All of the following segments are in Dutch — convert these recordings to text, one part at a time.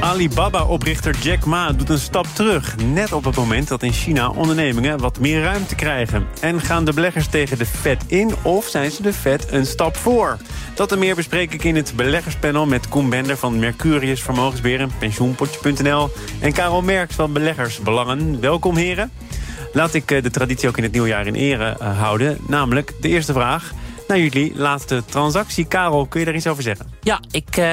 Alibaba-oprichter Jack Ma doet een stap terug. Net op het moment dat in China ondernemingen wat meer ruimte krijgen. En gaan de beleggers tegen de Fed in of zijn ze de Fed een stap voor? Dat en meer bespreek ik in het beleggerspanel met Koen Bender van Mercurius Vermogensbeheer, pensioenpotje.nl en Karel Merks van Beleggersbelangen. Welkom heren. Laat ik eh, de traditie ook in het nieuwjaar in ere eh, houden. Namelijk de eerste vraag naar jullie laatste transactie. Karel, kun je daar iets over zeggen? Ja, ik uh,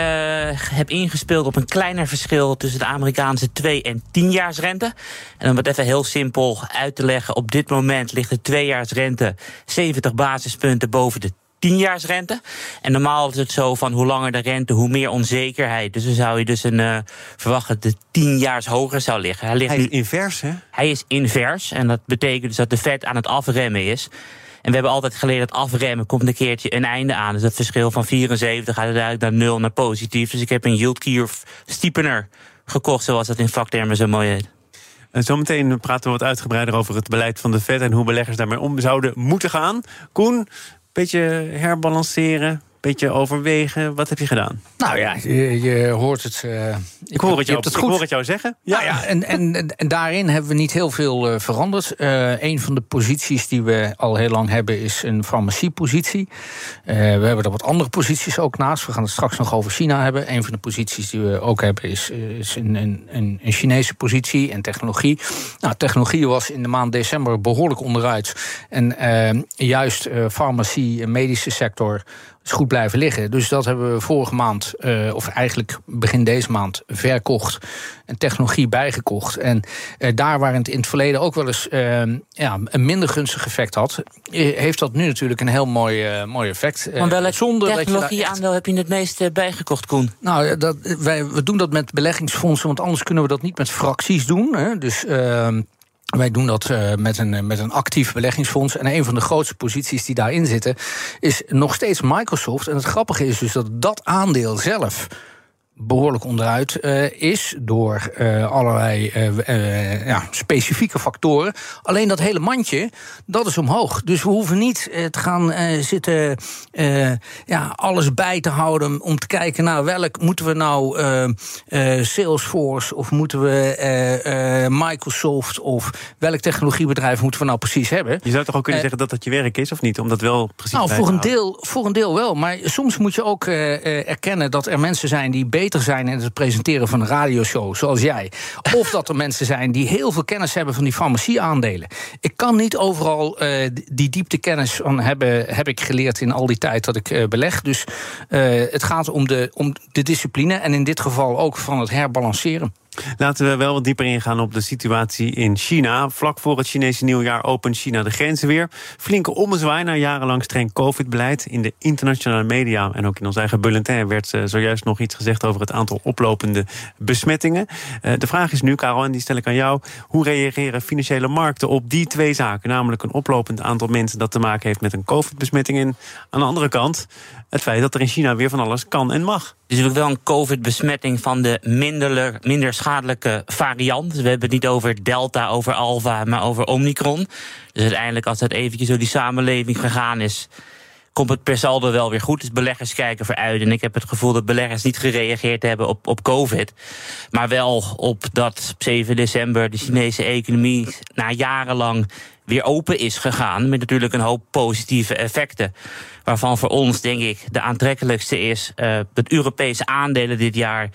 heb ingespeeld op een kleiner verschil tussen de Amerikaanse 2 en 10-jaarsrente. En om het even heel simpel uit te leggen, op dit moment ligt de 2-jaarsrente 70 basispunten boven de 10-jaarsrente. En normaal is het zo van hoe langer de rente, hoe meer onzekerheid. Dus dan zou je dus een, uh, verwachten dat de 10 jaar hoger zou liggen. Hij, ligt hij is invers, hè? Hij is invers. En dat betekent dus dat de Fed aan het afremmen is. En we hebben altijd geleerd dat afremmen komt een keertje een einde aan. Dus dat verschil van 74 gaat uiteindelijk naar 0 naar positief. Dus ik heb een yield curve steepener gekocht, zoals dat in vaktermen zo mooi heet. En zometeen praten we wat uitgebreider over het beleid van de Fed en hoe beleggers daarmee om zouden moeten gaan. Koen, beetje herbalanceren, beetje overwegen. Wat heb je gedaan? Nou ja, je, je hoort het. Uh, ik hoor het, jou, het goed. ik hoor het jou zeggen. Ja, nou ja en, en, en, daarin hebben we niet heel veel uh, veranderd. Uh, een van de posities die we al heel lang hebben is een farmaciepositie. we hebben er wat andere posities ook naast. We gaan het straks nog over China hebben. Een van de posities die we ook hebben is, is een, een, een, Chinese positie en technologie. Nou, technologie was in de maand december behoorlijk onderuit. En juist farmacie en medische sector is goed blijven liggen. Dus dat hebben we vorige maand, uh, of eigenlijk begin deze maand, verkocht. En technologie bijgekocht. En uh, daar waar het in het verleden ook wel eens uh, ja, een minder gunstig effect had, heeft dat nu natuurlijk een heel mooi, mooi effect. Maar welk zonder technologie-aandeel heb je het meeste bijgekocht, Koen? Nou, dat, wij, we doen dat met beleggingsfondsen, want anders kunnen we dat niet met fracties doen. Hè. Dus ehm, wij doen dat uh, met, een, met een actief beleggingsfonds. En een van de grootste posities die daarin zitten, is nog steeds Microsoft. En het grappige is dus dat dat aandeel zelf behoorlijk onderuit uh, is door uh, allerlei uh, ja, specifieke factoren. Alleen dat hele mandje, dat is omhoog. Dus we hoeven niet te gaan zitten ja, alles bij te houden om te kijken naar nou, welk moeten we nou Salesforce of moeten we Microsoft of welk technologiebedrijf moeten we nou precies hebben. Je zou toch ook kunnen zeggen dat dat je werk is of niet? Om dat wel precies nou, voor een, deel, voor een deel wel. Maar soms moet je ook erkennen dat er mensen zijn die beter zijn in het presenteren van een radioshow, zoals jij. Of dat er mensen zijn die heel veel kennis hebben van die farmacieaandelen. Ik kan niet overal uh, die dieptekennis van hebben, heb ik geleerd in al die tijd dat ik uh, beleg. Dus uh, het gaat om de, om de discipline en in dit geval ook van het herbalanceren. Laten we wel wat dieper ingaan op de situatie in China. Vlak voor het Chinese nieuwjaar opent China de grenzen weer. Flinke ommezwaai naar jarenlang streng covid-beleid. In de internationale media en ook in ons eigen bulletin... werd uh, zojuist nog iets gezegd over het aantal oplopende besmettingen. Uh, de vraag is nu, Karel, en die stel ik aan jou... hoe reageren financiële markten op die twee zaken? Namelijk een oplopend aantal mensen dat te maken heeft met een covid-besmetting... en aan de andere kant het feit dat er in China weer van alles kan en mag. Het is natuurlijk wel een COVID-besmetting van de minder, minder schadelijke variant. We hebben het niet over Delta, over Alpha, maar over Omicron. Dus uiteindelijk, als dat eventjes door die samenleving gegaan is komt het per saldo wel weer goed. Dus beleggers kijken vooruit. En ik heb het gevoel dat beleggers niet gereageerd hebben op, op COVID. Maar wel op dat op 7 december de Chinese economie na jarenlang weer open is gegaan. Met natuurlijk een hoop positieve effecten. Waarvan voor ons, denk ik, de aantrekkelijkste is uh, dat Europese aandelen dit jaar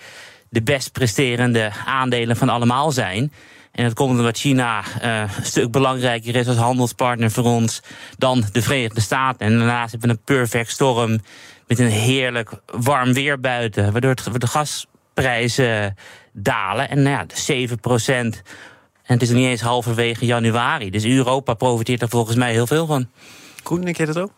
de best presterende aandelen van allemaal zijn. En dat komt omdat China uh, een stuk belangrijker is als handelspartner voor ons dan de Verenigde Staten. En daarnaast hebben we een perfect storm met een heerlijk warm weer buiten, waardoor de gasprijzen dalen. En nou ja, 7 procent. En het is niet eens halverwege januari. Dus Europa profiteert er volgens mij heel veel van. Koen, denk jij dat ook?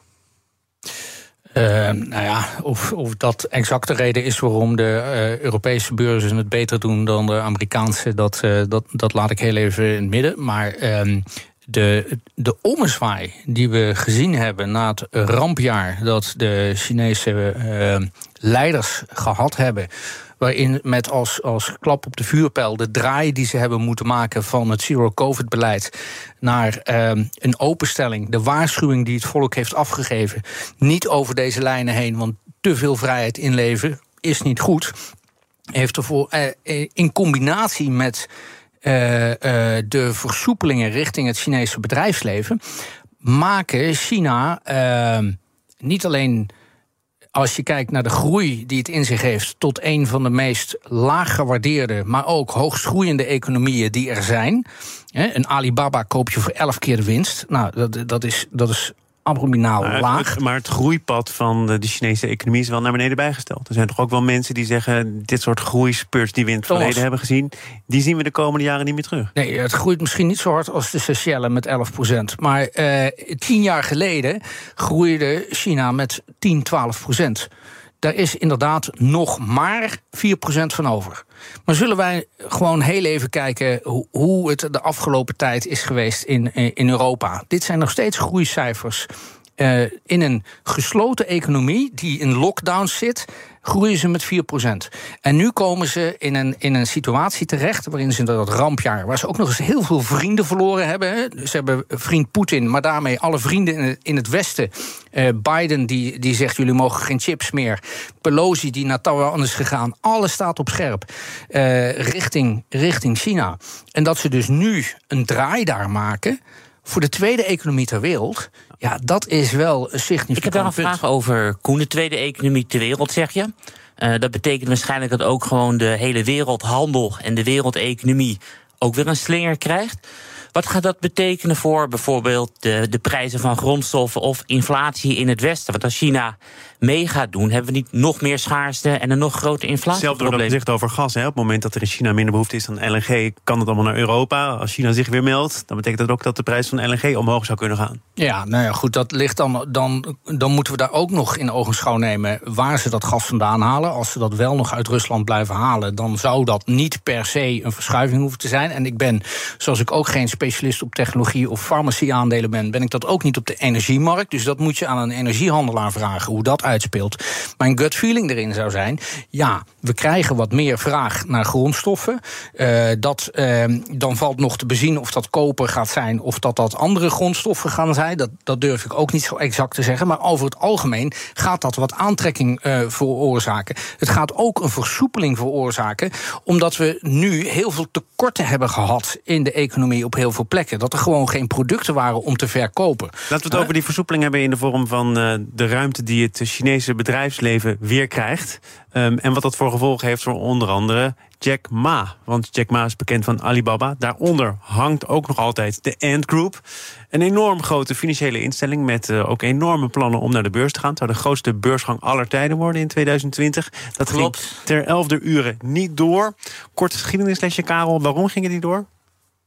Nou ja, of, of dat exact de reden is waarom de Europese beurzen het beter doen dan de Amerikaanse, dat, dat, dat laat ik heel even in het midden. Maar ehm, de, de ommezwaai die we gezien hebben na het rampjaar dat de Chinese leiders gehad hebben waarin met als, als klap op de vuurpijl de draai die ze hebben moeten maken van het zero-covid-beleid naar ehm, een openstelling, de waarschuwing die het volk heeft afgegeven, niet over deze lijnen heen, want te veel vrijheid inleven is niet goed. Heeft ervoor eh, eh in combinatie met uh, de versoepelingen richting het Chinese bedrijfsleven, maken China uh, niet alleen als je kijkt naar de groei die het in zich heeft, tot een van de meest laag gewaardeerde, maar ook hoogst groeiende economieën die er zijn. Een Alibaba koop je voor elf keer de winst. Nou, dat, dat, is, dat is maar laag. Het, maar het groeipad van de, Chinese economie is wel naar beneden bijgesteld. Er zijn toch ook wel mensen die zeggen... dit soort groeispurts die we in het verleden hebben gezien... die zien we de komende jaren niet meer terug. Nee, het groeit misschien niet zo hard als de Seychelles met 11 procent. Maar eh, tien jaar geleden groeide China met 10, 12 procent. Daar is inderdaad nog maar 4% van over. Maar zullen wij gewoon heel even kijken hoe het de afgelopen tijd is geweest in, in Europa? Dit zijn nog steeds groeicijfers. Uh, in een gesloten economie die in lockdown zit, groeien ze met 4%. En nu komen ze in een, in een situatie terecht waarin ze dat rampjaar, waar ze ook nog eens heel veel vrienden verloren hebben. Ze hebben vriend Poetin, maar daarmee alle vrienden in het, in het Westen. Uh, Biden die, die zegt: jullie mogen geen chips meer. Pelosi die naar Taiwan is gegaan. Alles staat op scherp uh, richting, richting China. En dat ze dus nu een draai daar maken voor de tweede economie ter wereld. Ja, dat is wel een significant Ik heb daar een vraag over, Koen. De tweede economie ter wereld, zeg je. Uh, dat betekent waarschijnlijk dat ook gewoon de hele wereldhandel en de wereldeconomie ook weer een slinger krijgt. Wat gaat dat betekenen voor bijvoorbeeld de, de prijzen van grondstoffen of inflatie in het Westen? Want als China mee gaat doen, hebben we niet nog meer schaarste en een nog groter inflatie. Zelfs door dat gezegd over gas. Hè. Op het moment dat er in China minder behoefte is aan LNG, kan het allemaal naar Europa. Als China zich weer meldt, dan betekent dat ook dat de prijs van LNG omhoog zou kunnen gaan. Ja, nou ja, goed, dat ligt dan. Dan, dan moeten we daar ook nog in ogenschouw nemen waar ze dat gas vandaan halen. Als ze dat wel nog uit Rusland blijven halen, dan zou dat niet per se een verschuiving hoeven te zijn. En ik ben, zoals ik ook geen specialist op technologie of farmacie-aandelen ben, ben ik dat ook niet op de energiemarkt. Dus dat moet je aan een energiehandelaar vragen hoe dat uitspeelt. Mijn gut feeling erin zou zijn: ja, we krijgen wat meer vraag naar grondstoffen. Uh, dat, uh, dan valt nog te bezien of dat koper gaat zijn of dat dat andere grondstoffen gaan zijn. Dat, dat durf ik ook niet zo exact te zeggen. Maar over het algemeen gaat dat wat aantrekking uh, veroorzaken. Het gaat ook een versoepeling veroorzaken, omdat we nu heel veel tekorten hebben gehad in de economie op heel veel plekken. Dat er gewoon geen producten waren om te verkopen. Laten we het over die versoepeling hebben in de vorm van de ruimte die het Chinese bedrijfsleven weer krijgt. Um, en wat dat voor gevolgen heeft voor onder andere Jack Ma. Want Jack Ma is bekend van Alibaba. Daaronder hangt ook nog altijd de Ant Group. Een enorm grote financiële instelling met uh, ook enorme plannen om naar de beurs te gaan. Het zou de grootste beursgang aller tijden worden in 2020. Dat Klopt. ging ter elfde uren niet door. Kort geschiedenislesje, Karel. Waarom ging het niet door?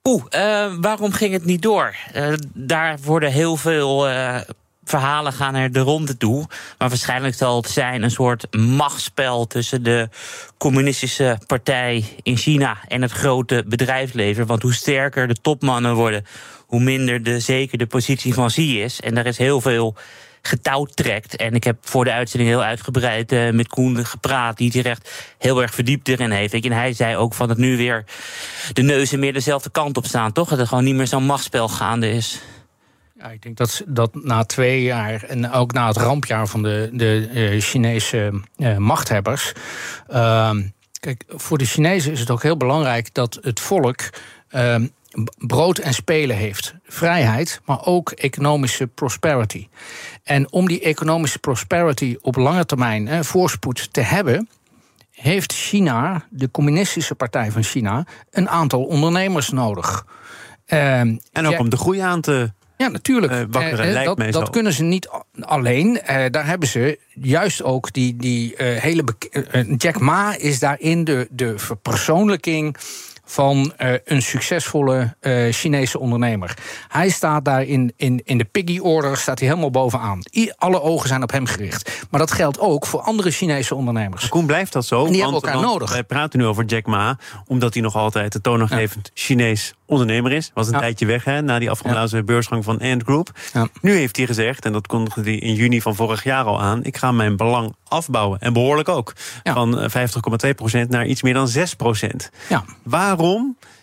Oeh, uh, waarom ging het niet door? Uh, daar worden heel veel verhalen gaan er de ronde toe. Maar waarschijnlijk zal het zijn een soort machtsspel tussen de communistische partij in China en het grote bedrijfsleven. Want hoe sterker de topmannen worden, hoe minder de, zeker de positie van Xi is. En daar is heel veel getouwd trekt. En ik heb voor de uitzending heel uitgebreid uh, met Koen gepraat, die zich echt heel erg verdiept erin heeft. En hij zei ook van dat nu weer de neuzen meer dezelfde kant op staan, toch? Dat er gewoon niet meer zo'n machtsspel gaande is. Ja, ik denk dat, dat na twee jaar en ook na het rampjaar van de, de uh, Chinese uh, machthebbers. Uh, kijk, voor de Chinezen is het ook heel belangrijk dat het volk ehm, brood en spelen heeft. Vrijheid, maar ook economische prosperity. En om die economische prosperity op lange termijn eh, voorspoed te hebben, heeft China, de communistische partij van China, een aantal ondernemers nodig. Ehm, en ook om de groei aan te ja, natuurlijk. Uh, dat, dat kunnen ze niet alleen. Uh, daar hebben ze juist ook die, die hele. Jack Ma is daarin de, de verpersoonlijking van uh, een succesvolle uh, Chinese ondernemer. Hij staat daar in, in, in de piggy order, staat hij helemaal bovenaan. I, alle ogen zijn op hem gericht. Maar dat geldt ook voor andere Chinese ondernemers. Koen, blijft dat zo? En die hebben elkaar nodig. Wij praten nu over Jack Ma, omdat hij nog altijd de toonaangevend ja. Chinees ondernemer is. Was een ja. tijdje weg hè, na die afgelopen ja. beursgang van Ant Group. Ja. Nu heeft hij gezegd, en dat kondigde hij in juni van vorig jaar al aan... ik ga mijn belang afbouwen. En behoorlijk ook. Van 50,2% naar iets meer dan 6 Ja. Waarom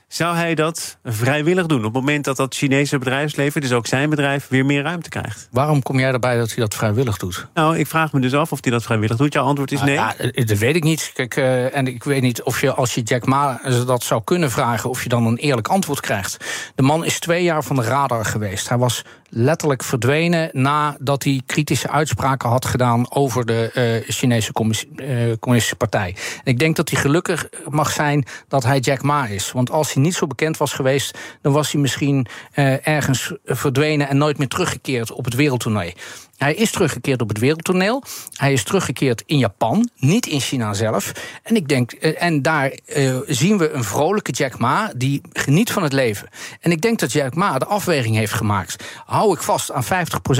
zou hij dat vrijwillig doen? Op het moment dat dat Chinese bedrijfsleven, dus ook zijn bedrijf, weer meer ruimte krijgt. Waarom kom jij erbij dat hij dat vrijwillig doet? Nou, ik vraag me dus af of hij dat vrijwillig doet. Jouw antwoord is nee. Ja, dat weet ik niet. Kijk, uh, en ik weet niet of je als je Jack Ma dat zou kunnen vragen, of je dan een eerlijk antwoord krijgt. De man is twee jaar van de radar geweest. Hij was letterlijk verdwenen nadat hij kritische uitspraken had gedaan over de uh, Chinese uh, Communistische Partij. Ik denk dat hij gelukkig mag zijn dat hij Jack Ma is. Want als hij niet zo bekend was geweest, dan was hij misschien uh, ergens verdwenen en nooit meer teruggekeerd op het wereldtoernooi. Hij is teruggekeerd op het wereldtoneel. Hij is teruggekeerd in Japan, niet in China zelf. En ik denk, en daar uh, zien we een vrolijke Jack Ma die geniet van het leven. En ik denk dat Jack Ma de afweging heeft gemaakt. Hou ik vast aan 50%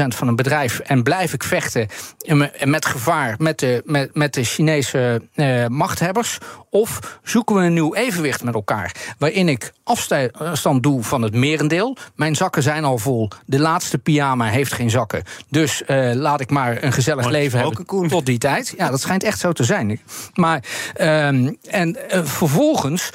van een bedrijf en blijf ik vechten met gevaar met de, met, met de Chinese machthebbers? Of zoeken we een nieuw evenwicht met elkaar? Waarin ik afstand doe van het merendeel. Mijn zakken zijn al vol. De laatste pyjama heeft geen zakken. Dus uh, laat ik maar een gezellig maar leven hebben Koen. tot die tijd. Ja, dat schijnt echt zo te zijn. Maar, um, en uh, vervolgens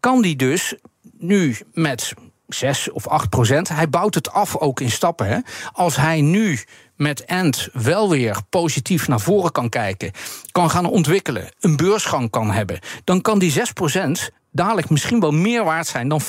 kan die dus nu met 6 of 8 procent. Hij bouwt het af ook in stappen. Hè. Als hij nu met Ant wel weer positief naar voren kan kijken, kan gaan ontwikkelen, een beursgang kan hebben, dan kan die 6 procent dadelijk misschien wel meer waard zijn dan 50%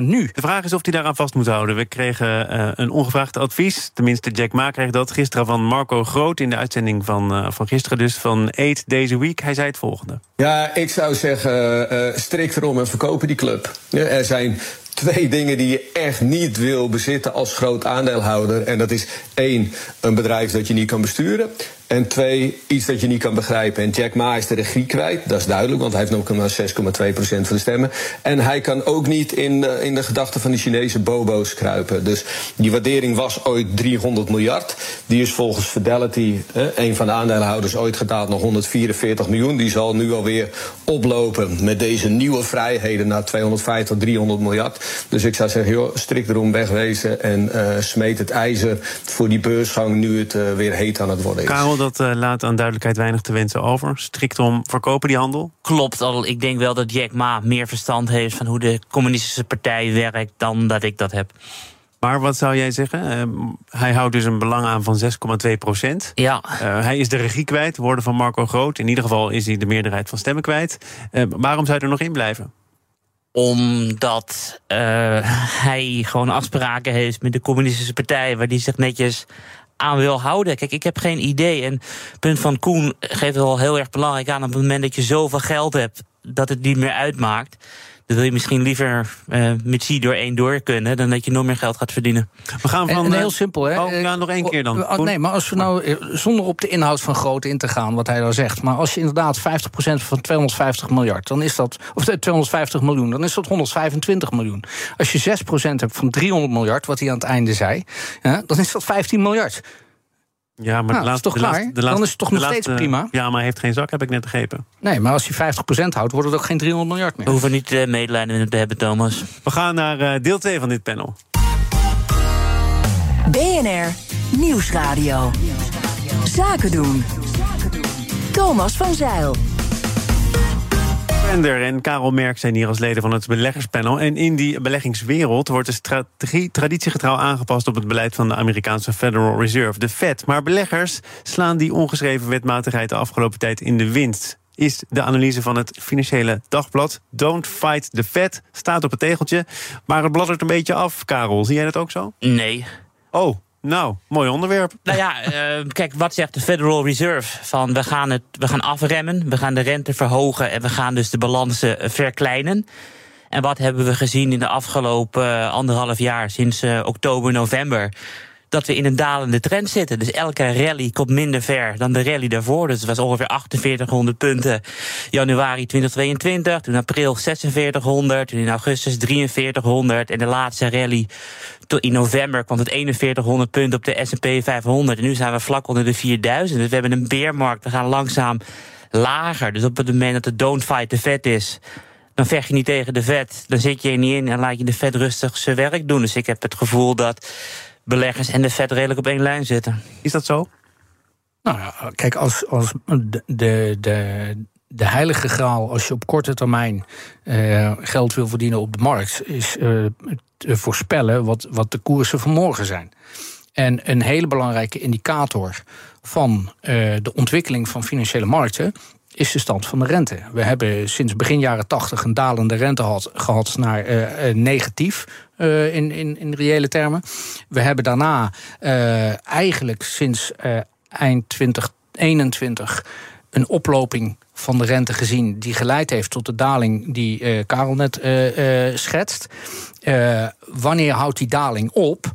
nu. De vraag is of hij daaraan vast moet houden. We kregen uh, een ongevraagd advies. Tenminste, Jack Ma kreeg dat gisteren van Marco Groot... in de uitzending van, uh, van gisteren dus, van 8 Days a Week. Hij zei het volgende. Ja, ik zou zeggen, uh, strikt erom en verkopen die club. Ja, er zijn twee dingen die je echt niet wil bezitten als groot aandeelhouder. En dat is één, een bedrijf dat je niet kan besturen. En twee, iets dat je niet kan begrijpen. En Jack Ma is de regie kwijt, dat is duidelijk, want hij heeft nog maar 6,2% van de stemmen. En hij kan ook niet in, uh, in de gedachten van de Chinese bobo's kruipen. Dus die waardering was ooit 300 miljard. Die is volgens Fidelity, een van de aandeelhouders, ooit gedaald naar 144 miljoen. Die zal nu alweer oplopen met deze nieuwe vrijheden naar 250, 300 miljard. Dus ik zou zeggen, joh, strikt erom wegwezen en uh, smeet het ijzer voor die beursgang nu het uh, weer heet aan het worden is. Dat uh, laat aan duidelijkheid weinig te wensen over. Strikt om verkopen die handel? Klopt, al. Ik denk wel dat Jack Ma meer verstand heeft van hoe de communistische partij werkt dan dat ik dat heb. Maar wat zou jij zeggen? Uh, hij houdt dus een belang aan van 6,2 procent. Ja. Uh, hij is de regie kwijt, woorden van Marco Groot. In ieder geval is hij de meerderheid van stemmen kwijt. Uh, waarom zou hij er nog in blijven? Omdat hij gewoon afspraken heeft met de communistische partij... waar die zich netjes aan wil houden. Kijk, ik heb geen idee. En het punt van Koen geeft het wel heel erg belangrijk aan... op het moment dat je zoveel geld hebt, dat het niet meer uitmaakt... Dan wil je misschien liever uh, met C door één door kunnen... dan dat je nog meer geld gaat verdienen. We gaan van... En, en heel simpel, hè? Oh, ja, nog één keer dan. Oh, nee, maar als we nou, zonder op de inhoud van groot in te gaan... wat hij nou zegt, maar als je inderdaad 50% van 250 miljard... dan is dat, of 250 miljoen, dan is dat 125 miljoen. Als je 6% hebt van 300 miljard, wat hij aan het einde zei... Ja, dan is dat 15 miljard. Ja, maar nou, de laatste, is toch klaar? Laatste, dan is het toch nog laatste, steeds prima? Ja, maar hij heeft geen zak, heb ik net begrepen. Nee, maar als hij 50% houdt, wordt het ook geen 300 miljard meer. We hoeven niet uh, medelijden met te hebben, Thomas. We gaan naar uh, deel 2 van dit panel. BNR Nieuwsradio. Zaken doen. Thomas van Zeil. Bender en Karel Merk zijn hier als leden van het beleggerspanel. En in die beleggingswereld wordt de strategie traditiegetrouw aangepast op het beleid van de Amerikaanse Federal Reserve, de Fed. Maar beleggers slaan die ongeschreven wetmatigheid de afgelopen tijd in de wind. Is de analyse van het financiële dagblad. Don't fight the Fed staat op het tegeltje. Maar het bladdert een beetje af, Karel. Zie jij dat ook zo? Nee. Oh, nou, mooi onderwerp. Nou ja, uh, kijk, wat zegt de Federal Reserve? Van we gaan, het, we gaan afremmen, we gaan de rente verhogen en we gaan dus de balansen verkleinen. En wat hebben we gezien in de afgelopen anderhalf jaar, sinds oktober, november? Dat we in een dalende trend zitten. Dus elke rally komt minder ver dan de rally daarvoor. Dus het was ongeveer 4800 punten januari 2022. Toen april 4600. Toen in augustus 4300. En de laatste rally in november kwam het 4100 punten op de S&P 500. En nu zijn we vlak onder de 4000. Dus we hebben een beermarkt. We gaan langzaam lager. Dus op het moment dat de don't fight the vet is dan vecht je niet tegen de vet. Dan zit je er niet in en laat je de vet rustig zijn werk doen. Dus ik heb het gevoel dat beleggers en de vet redelijk op één lijn zitten. Is dat zo? Nou ja, kijk, als, als de, de, de, de heilige graal, als je op korte termijn uh, geld wil verdienen op de markt, is uh, te voorspellen wat, wat de koersen van morgen zijn. En een hele belangrijke indicator van uh, de ontwikkeling van financiële markten is de stand van de rente. We hebben sinds begin jaren 80 een dalende rente gehad, naar uh, negatief. Uh, in, in, in reële termen. We hebben daarna eigenlijk sinds eind 2021 een oploping van de rente gezien die geleid heeft tot de daling die Karel net schetst. wanneer houdt die daling op?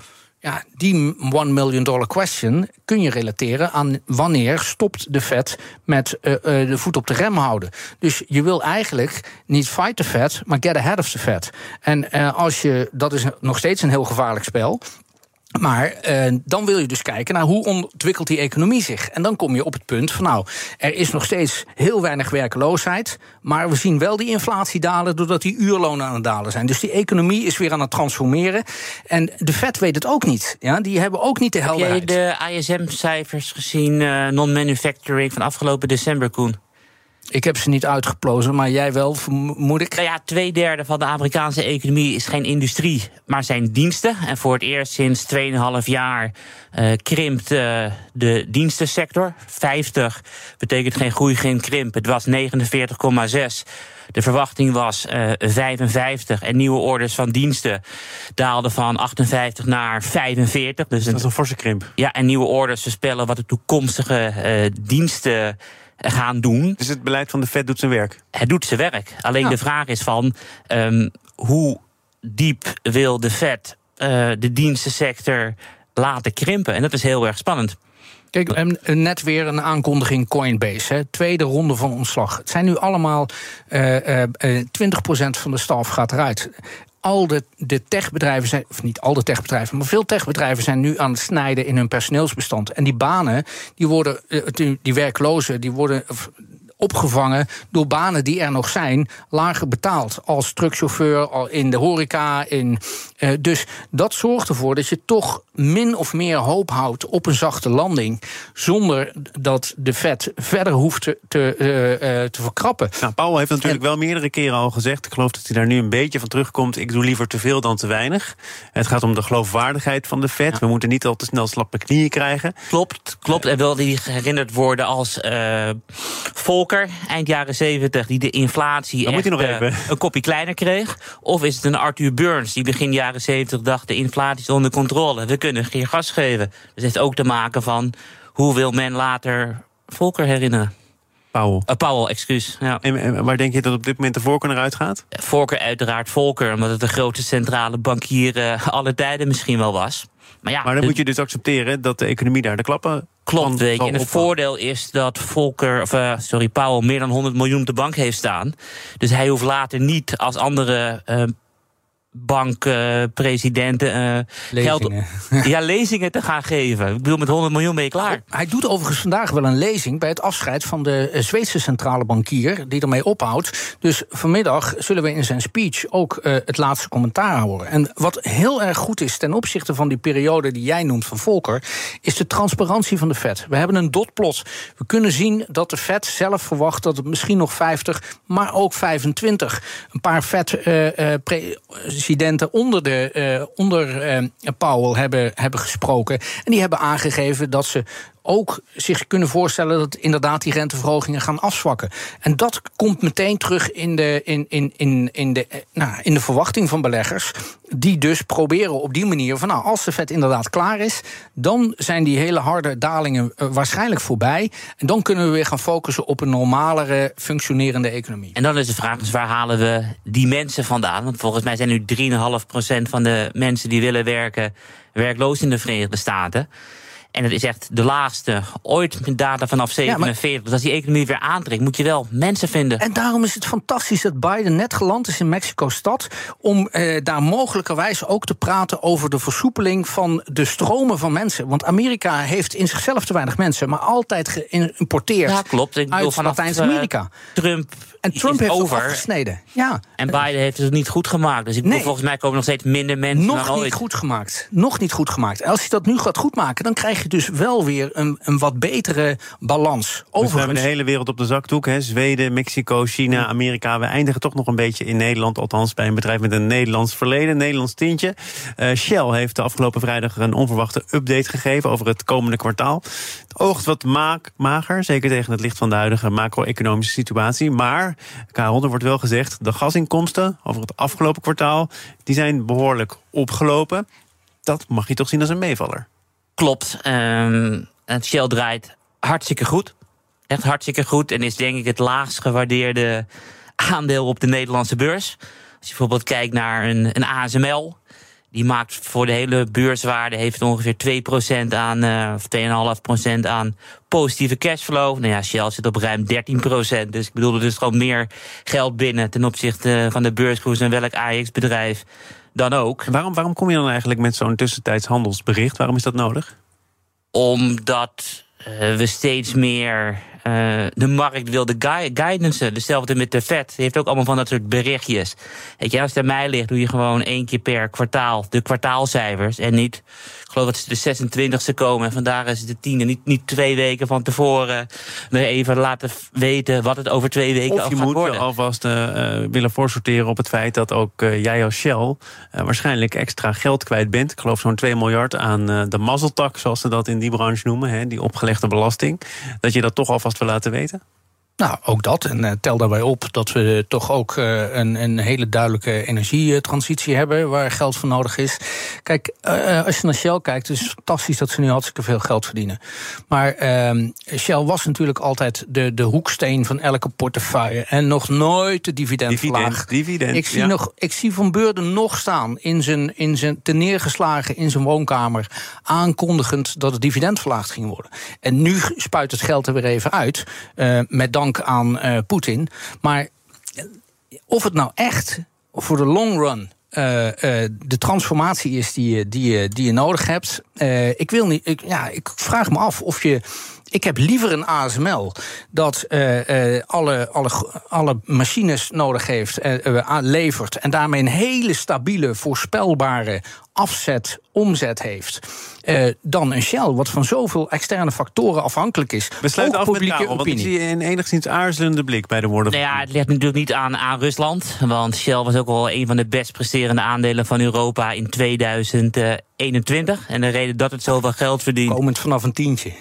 Ja, die one million dollar question kun je relateren aan wanneer stopt de Fed met uh, uh, de voet op de rem houden. Dus je wil eigenlijk niet fight the Fed, maar get ahead of the Fed. En uh, als je, dat is nog steeds een heel gevaarlijk spel. Maar uh, dan wil je dus kijken naar hoe ontwikkelt die economie zich. En dan kom je op het punt van nou, er is nog steeds heel weinig werkloosheid. Maar we zien wel die inflatie dalen doordat die uurlonen aan het dalen zijn. Dus die economie is weer aan het transformeren. En de Fed weet het ook niet. Ja, die hebben ook niet de helderheid. Heb je de ISM-cijfers gezien, uh, non-manufacturing van afgelopen december, Koen? Ik heb ze niet uitgeplozen, maar jij wel, vermoed ik. Nou ja, twee derde van de Amerikaanse economie is geen industrie, maar zijn diensten. En voor het eerst sinds 2,5 jaar uh, krimpt uh, de dienstensector. 50 betekent geen groei, geen krimp. Het was 49,6. De verwachting was uh, 55 en nieuwe orders van diensten daalden van 58 naar 45. Dus dat is een forse krimp. Ja, en nieuwe orders voorspellen wat de toekomstige uh, diensten gaan doen. Dus het beleid van de Fed doet zijn werk? Het doet zijn werk. Alleen ja. de vraag is van um, hoe diep wil de Fed uh, de dienstensector laten krimpen? En dat is heel erg spannend. Kijk, net weer een aankondiging Coinbase. Hè. Tweede ronde van ontslag. Het zijn nu allemaal uh, uh, 20% van de staf gaat eruit al de, techbedrijven zijn, of niet al de techbedrijven, maar veel techbedrijven zijn nu aan het snijden in hun personeelsbestand. En die banen, die worden, eh, die werklozen, die worden opgevangen door banen die er nog zijn, lager betaald. Als truckchauffeur, al in de horeca. In, uh, dus dat zorgt ervoor dat je toch min of meer hoop houdt op een zachte landing. Zonder dat de vet verder hoeft te, te, uh, uh, te verkrappen. Nou, Paul heeft natuurlijk en, wel meerdere keren al gezegd. Ik geloof dat hij daar nu een beetje van terugkomt. Ik doe liever te veel dan te weinig. Het gaat om de geloofwaardigheid van de vet. Ja. We moeten niet al te snel slappe knieën krijgen. Klopt, klopt. En wil die herinnerd worden als volk eind jaren 70, die de inflatie echt, nog even. Uh, een kopje kleiner kreeg? Of is het een Arthur Burns die begin jaren 70 dacht: de inflatie is onder controle, we kunnen geen gas geven? Dus het heeft ook te maken van hoe wil men later Volker herinneren? Powell. Uh, Powell, excuus. Ja. En, en, waar denk je dat op dit moment de voorkeur naar uitgaat? Volker, uiteraard Volker, omdat het de grootste centrale bankier uh, alle tijden misschien wel was. Maar, ja, maar dan moet je dus accepteren dat de economie daar de klappen Klopt, weet je. En het voordeel is dat Volker, of, uh, sorry, Powell meer dan 100 miljoen op de bank heeft staan. Dus hij hoeft later niet als andere uh, bankpresidenten uh, uh, geld, ja, lezingen te gaan geven. Ik bedoel, met 100 miljoen ben je klaar. Hij doet overigens vandaag wel een lezing bij het afscheid van de Zweedse centrale bankier, die ermee ophoudt. Dus vanmiddag zullen we in zijn speech ook uh, het laatste commentaar horen. En wat heel erg goed is ten opzichte van die periode die jij noemt van Volker, is de transparantie van de Fed. We hebben een dotplot. We kunnen zien dat de Fed zelf verwacht dat het misschien nog 50, maar ook 25. Een paar Fed presidenten onder, de, uh, onder uh, Powell hebben, hebben gesproken. En die hebben aangegeven dat ze ook zich kunnen voorstellen dat inderdaad die renteverhogingen gaan afzwakken. En dat komt meteen terug in de, in, in, in, in de, eh, nou, in de verwachting van beleggers. Die dus proberen op die manier van nou, als de vet inderdaad klaar is, dan zijn die hele harde dalingen eh, waarschijnlijk voorbij. En dan kunnen we weer gaan focussen op een normalere, functionerende economie. En dan is de vraag dus waar halen we die mensen vandaan? Want volgens mij zijn nu 3,5% van de mensen die willen werken werkloos in de Verenigde Staten. En het is echt de laagste ooit met data vanaf 47. dus als die economie weer aantrekt, moet je wel mensen vinden. En daarom is het fantastisch dat Biden net geland is in Mexico-stad. om eh, daar mogelijkerwijs ook te praten over de versoepeling van de stromen van mensen. Want Amerika heeft in zichzelf te weinig mensen, maar altijd geïmporteerd. Ja, klopt. Ik vanaf Latijns-Amerika. Uh, Trump. En Trump heeft over. het afgesneden. Ja. En Biden heeft het niet goed gemaakt. Dus ik Nee. volgens mij komen nog steeds minder mensen Nog dan niet ooit. goed gemaakt. Nog niet goed gemaakt. En als je dat nu gaat goedmaken, dan krijg je dus wel weer een, een wat betere balans. Dus we hebben Overigens, de hele wereld op de zakdoek. Hè? Zweden, Mexico, China, Amerika. We eindigen toch nog een beetje in Nederland. Althans bij een bedrijf met een Nederlands verleden, een Nederlands tintje. Eh, Shell heeft de afgelopen vrijdag een onverwachte update gegeven over het komende kwartaal. Het oogt wat maak, mager, zeker tegen het licht van de huidige macro-economische situatie. Maar, Karel, er wordt wel gezegd, de gasinkomsten over het afgelopen kwartaal... die zijn behoorlijk opgelopen. Dat mag je toch zien als een meevaller. Klopt. ehm, Shell draait hartstikke goed. Echt hartstikke goed. En is denk ik het laagst gewaardeerde aandeel op de Nederlandse beurs. Als je bijvoorbeeld kijkt naar een, een ASML. Die maakt voor de hele beurswaarde heeft ongeveer 2% aan, eh, of 2,5% aan positieve cashflow. Nou ja, Shell zit op ruim 13%. Dus ik bedoel, er is gewoon meer geld binnen ten opzichte van de beurskoers en welk AX-bedrijf dan ook. En Waarom, waarom kom je dan eigenlijk met zo'n tussentijds handelsbericht? Waarom is dat nodig? Omdat eh, we steeds meer eh, de markt wil de gui- guidance. Hetzelfde met de Fed. Die heeft ook allemaal van dat soort berichtjes. Weet je, als het aan mij ligt, doe je gewoon één keer per kwartaal de kwartaalcijfers. En niet, ik geloof dat ze de 26e komen. En vandaag is het de tiende. Niet, niet twee weken van tevoren even laten weten wat het over twee weken Of je moet worden. alvast eh, eh, willen voorsorteren op het feit dat ook jij als Shell waarschijnlijk extra geld kwijt bent. Ik geloof zo'n 2 miljard aan de mazzeltak, zoals ze dat in die branche noemen, hè, die opgelegde belasting. Dat je dat toch alvast laten weten. Nou, ook dat. En eh, tel daarbij op dat we toch ook eh, een, een hele duidelijke energietransitie hebben waar geld voor nodig is. Kijk, eh, als je naar Shell kijkt, het is fantastisch dat ze nu hartstikke veel geld verdienen. Maar ehm, Shell was natuurlijk altijd de, de hoeksteen van elke portefeuille. En nog nooit de dividendverlaag. Dividend, dividend, Ik zie, ja. nog, ik zie Van Beurden nog staan in zijn, in zijn ten neergeslagen in zijn woonkamer. aankondigend dat het dividend verlaagd ging worden. En nu spuit het geld er weer even uit. met aan eh, Poetin. Maar eh, of het nou echt voor de long run. eh, de transformatie is die je, die je, die je nodig hebt. Ik wil niet. Ik, ja, ik vraag me af of je. Ik heb liever een ASML dat alle, alle, alle machines nodig heeft, levert. En daarmee een hele stabiele, voorspelbare afzet, omzet heeft. eh, dan een Shell, wat van zoveel externe factoren afhankelijk is. We sluiten af met publieke Karel, want ik opinie. zie een enigszins aarzelende blik bij de woorden Nou van ja, het ligt natuurlijk niet aan, aan Rusland. Want Shell was ook wel een van de best presterende aandelen van Europa in 2021. En de reden dat het zoveel geld verdient. Komend vanaf een tientje.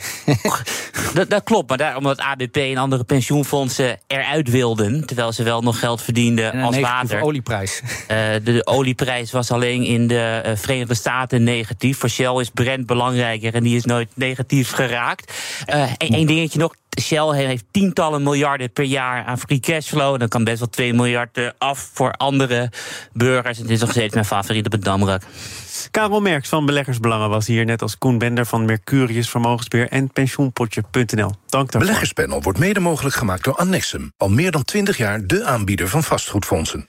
Dat, dat klopt, maar daarom omdat ABP en andere pensioenfondsen eruit wilden. Terwijl ze wel nog geld verdienden als water. olieprijs. Eh, de, de olieprijs was alleen in de eh, Verenigde Staten negatief. Voor Shell is Brent belangrijker en die is nooit negatief geraakt. Eén dingetje nog. Shell heeft tientallen miljarden per jaar aan free cashflow. Dan kan best wel 2 miljard eh, af voor andere burgers. Het is nog steeds mijn favoriet op het Damrak. Karel Merks van Beleggersbelangen was hier, net als Koen Bender van Mercurius Vermogensbeheer en pensioenpotje.nl. Dank daarvoor. Beleggerspanel wordt mede mogelijk gemaakt door Annexum. Al meer dan 20 jaar de aanbieder van vastgoedfondsen.